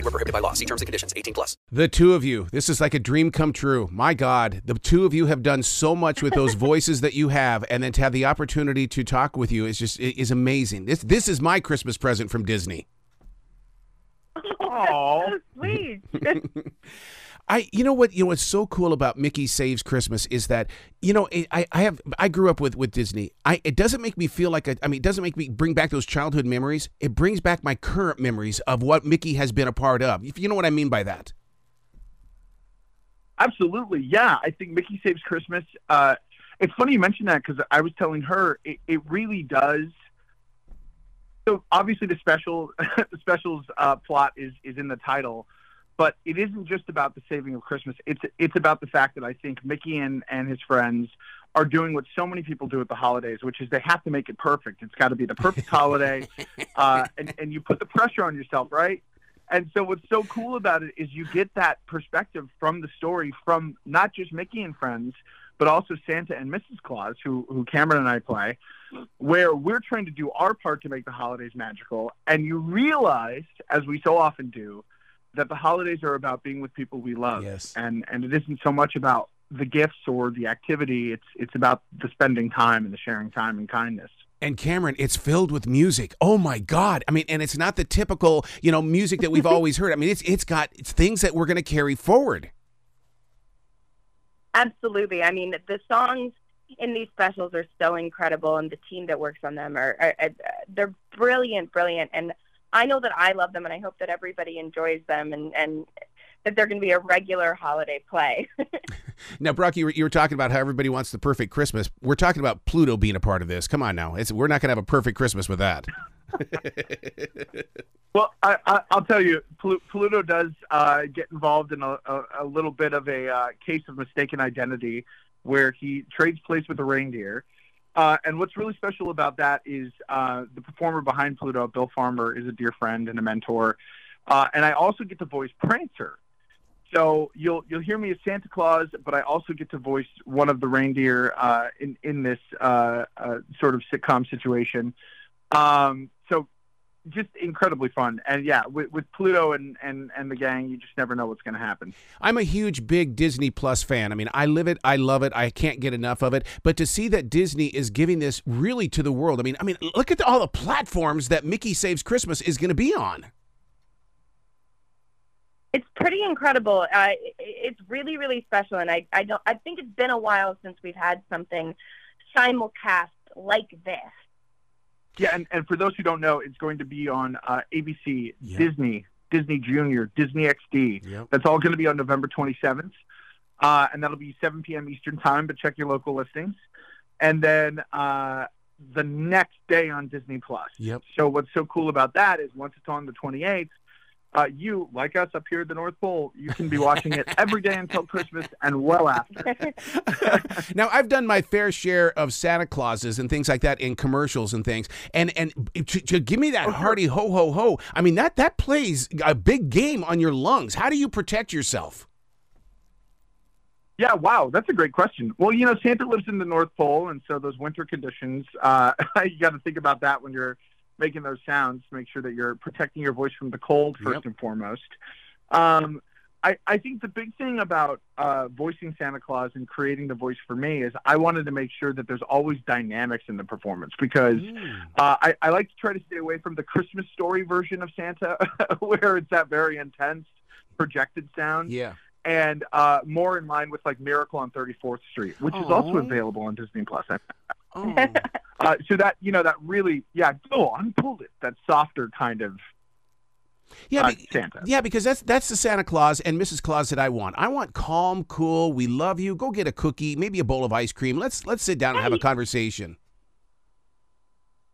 Void were prohibited by law. See terms and conditions. 18 plus. The two of you, this is like a dream come true. My God, the two of you have done so much with those voices that you have, and then to have the opportunity to talk with you is just is amazing. This this is my Christmas present from Disney. Oh, Sweet. I, you know what, you know what's so cool about Mickey Saves Christmas is that, you know, I, I have, I grew up with with Disney. I, it doesn't make me feel like, a, I mean, it doesn't make me bring back those childhood memories. It brings back my current memories of what Mickey has been a part of. If you know what I mean by that. absolutely. Yeah, I think Mickey Saves Christmas. Uh, it's funny you mentioned that because I was telling her it, it really does. So obviously the special the specials uh, plot is is in the title, but it isn't just about the saving of Christmas. It's it's about the fact that I think Mickey and and his friends are doing what so many people do at the holidays, which is they have to make it perfect. It's got to be the perfect holiday, uh, and and you put the pressure on yourself, right? And so what's so cool about it is you get that perspective from the story from not just Mickey and friends, but also Santa and Mrs. Claus, who who Cameron and I play, where we're trying to do our part to make the holidays magical. And you realize, as we so often do, that the holidays are about being with people we love. Yes. And and it isn't so much about the gifts or the activity. It's it's about the spending time and the sharing time and kindness. And Cameron, it's filled with music. Oh my God! I mean, and it's not the typical, you know, music that we've always heard. I mean, it's it's got it's things that we're going to carry forward. Absolutely. I mean, the songs in these specials are so incredible, and the team that works on them are, are, are they're brilliant, brilliant. And I know that I love them, and I hope that everybody enjoys them, and and that they're going to be a regular holiday play. Now, Brock, you were, you were talking about how everybody wants the perfect Christmas. We're talking about Pluto being a part of this. Come on now, it's we're not going to have a perfect Christmas with that. Well, I, I, I'll tell you, Plu- Pluto does uh, get involved in a, a, a little bit of a uh, case of mistaken identity, where he trades place with a reindeer. Uh, and what's really special about that is uh, the performer behind Pluto, Bill Farmer, is a dear friend and a mentor. Uh, and I also get to voice Prancer. So you'll you'll hear me as Santa Claus, but I also get to voice one of the reindeer uh, in in this uh, uh, sort of sitcom situation. Um, just incredibly fun, and yeah, with, with Pluto and, and and the gang, you just never know what's going to happen. I'm a huge, big Disney Plus fan. I mean, I live it, I love it, I can't get enough of it. But to see that Disney is giving this really to the world, I mean, I mean, look at all the platforms that Mickey Saves Christmas is going to be on. it's pretty incredible. Uh, it's really, really special, and I, I don't. I think it's been a while since we've had something simulcast like this. Yeah, and, and for those who don't know, it's going to be on uh, ABC, Yeah. Disney, Disney Junior, Disney XD. Yep. That's all going to be on November 27th, uh, and that'll be 7 p.m. Eastern Time. But check your local listings, and then uh, the next day on Disney Plus. Yep. So what's so cool about that is once it's on the 28th, uh, you, like us up here at the North Pole, you can be watching it every day until Christmas and well after. now I've done my fair share of Santa Clauses and things like that in commercials and things, and and to, to give me that hearty ho ho ho. I mean that that plays a big game on your lungs. How do you protect yourself? Yeah, wow, that's a great question. Well, you know, Santa lives in the North Pole, and so those winter conditions, uh, you got to think about that when you're making those sounds. Make sure that you're protecting your voice from the cold first Yep. and foremost. Um, I, I think the big thing about uh, voicing Santa Claus and creating the voice for me is I wanted to make sure that there's always dynamics in the performance because uh, I, I like to try to stay away from the Christmas story version of Santa, where it's that very intense, projected sound Yeah. and uh, more in line with like Miracle on 34th Street, which is also available on Disney Plus. Oh. Uh, so that you know that really, yeah, go on, pull it. That softer kind of Yeah, uh, be- Santa. yeah, because that's that's the Santa Claus and Mrs. Claus that I want. I want calm, cool. We love you. Go get a cookie, maybe a bowl of ice cream. Let's let's sit down and have a conversation.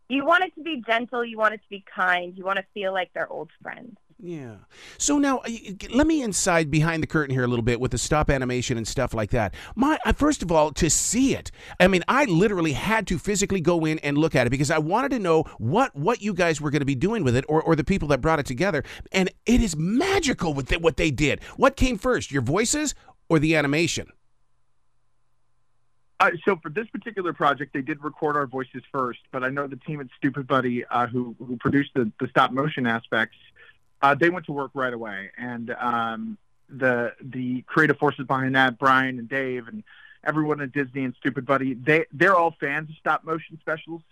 You want it to be gentle. You want it to be kind. You want to feel like they're old friends. Yeah. So now, let me inside behind the curtain here a little bit with the stop animation and stuff like that. My first of all, to see it, I mean, I literally had to physically go in and look at it because I wanted to know what what you guys were going to be doing with it, or or the people that brought it together. And it is magical with the, what they did. What came first, your voices or the animation? Uh, so for this particular project, they did record our voices first, but I know the team at Stoopid Buddy, uh, who who produced the, the stop motion aspects, uh, they went to work right away, and um, the the creative forces behind that, Brian and Dave and everyone at Disney and Stoopid Buddy, they they're all fans of stop motion specials.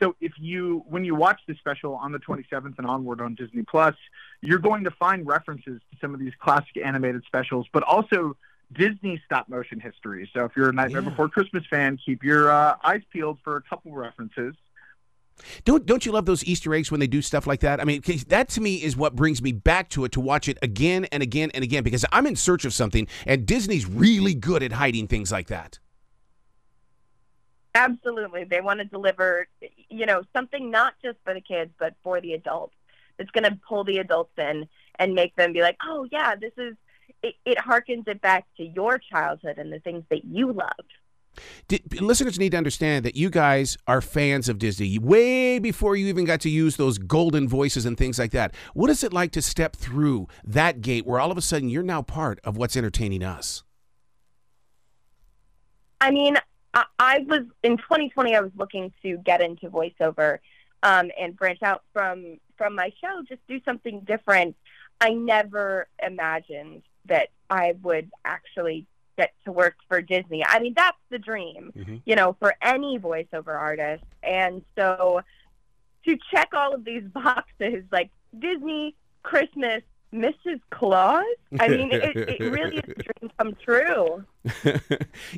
So if you when you watch the special on the 27th and onward on Disney Plus, you're going to find references to some of these classic animated specials, but also Disney stop motion history. So if you're a Nightmare Yeah. Before Christmas fan, keep your uh, eyes peeled for a couple references. Don't don't you love those Easter eggs when they do stuff like that? I mean, that to me is what brings me back to it to watch it again and again and again because I'm in search of something, and Disney's really good at hiding things like that. Absolutely. They want to deliver, you know, something not just for the kids, but for the adults. It's going to pull the adults in and make them be like, oh, yeah, this is, it, it harkens it back to your childhood and the things that you loved. Di- listeners need to understand that you guys are fans of Disney way before you even got to use those golden voices and things like that. What is it like to step through that gate where all of a sudden you're now part of what's entertaining us? I mean, I, I was in 2020. I was looking to get into voiceover um, and branch out from from my show, just do something different. I never imagined that I would actually get to work for Disney. I mean, that's the dream, Mhm. you know, for any voiceover artist. And so to check all of these boxes, like Disney, Christmas, Mrs. Claus. I mean, it, it really is a dream come true.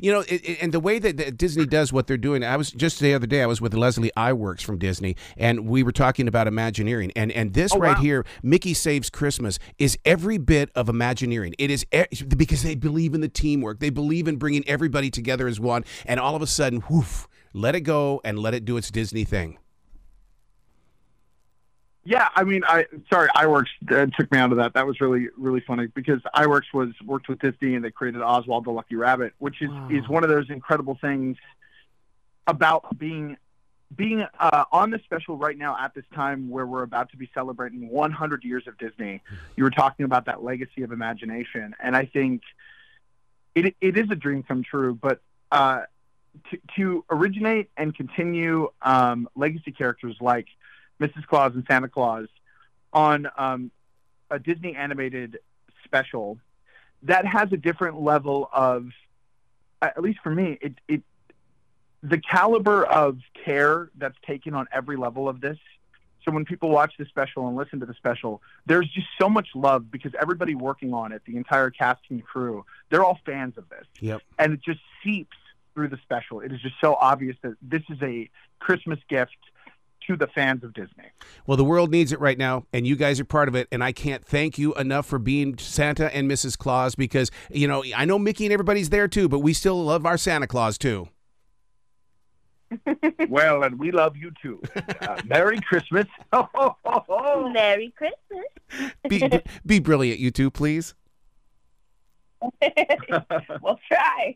you know, it, it- and the way that, that Disney does what they're doing. I was just the other day. I was with Leslie Iwerks from Disney, and we were talking about Imagineering, and and this Oh, right wow. here, Mickey Saves Christmas, is every bit of Imagineering. It is e- because they believe in the teamwork. They believe in bringing everybody together as one, and all of a sudden, whoof, let it go and let it do its Disney thing. Yeah, I mean, I sorry, Iwerks uh, took me out of that. That was really really funny because Iwerks was worked with Disney and they created Oswald the Lucky Rabbit, which is Wow. is one of those incredible things about being being uh, on the special right now at this time where we're about to be celebrating 100 years of Disney. You were talking about that legacy of imagination, and I think it it is a dream come true. But uh, to to originate and continue um, legacy characters like Mrs. Claus and Santa Claus on um, a Disney animated special that has a different level of, at least for me, it, it the caliber of care that's taken on every level of this. So when people watch the special and listen to the special, there's just so much love because everybody working on it, the entire cast and crew, they're all fans of this Yep. and it just seeps through the special. It is just so obvious that this is a Christmas gift to the fans of Disney. Well, the world needs it right now, and you guys are part of it. And I can't thank you enough for being Santa and Mrs. Claus because, you know, I know Mickey and everybody's there too, but we still love our Santa Claus too. well, and we love you too. Uh, Merry Christmas. Oh. Merry Christmas. Be, be brilliant, you two, please. we'll try.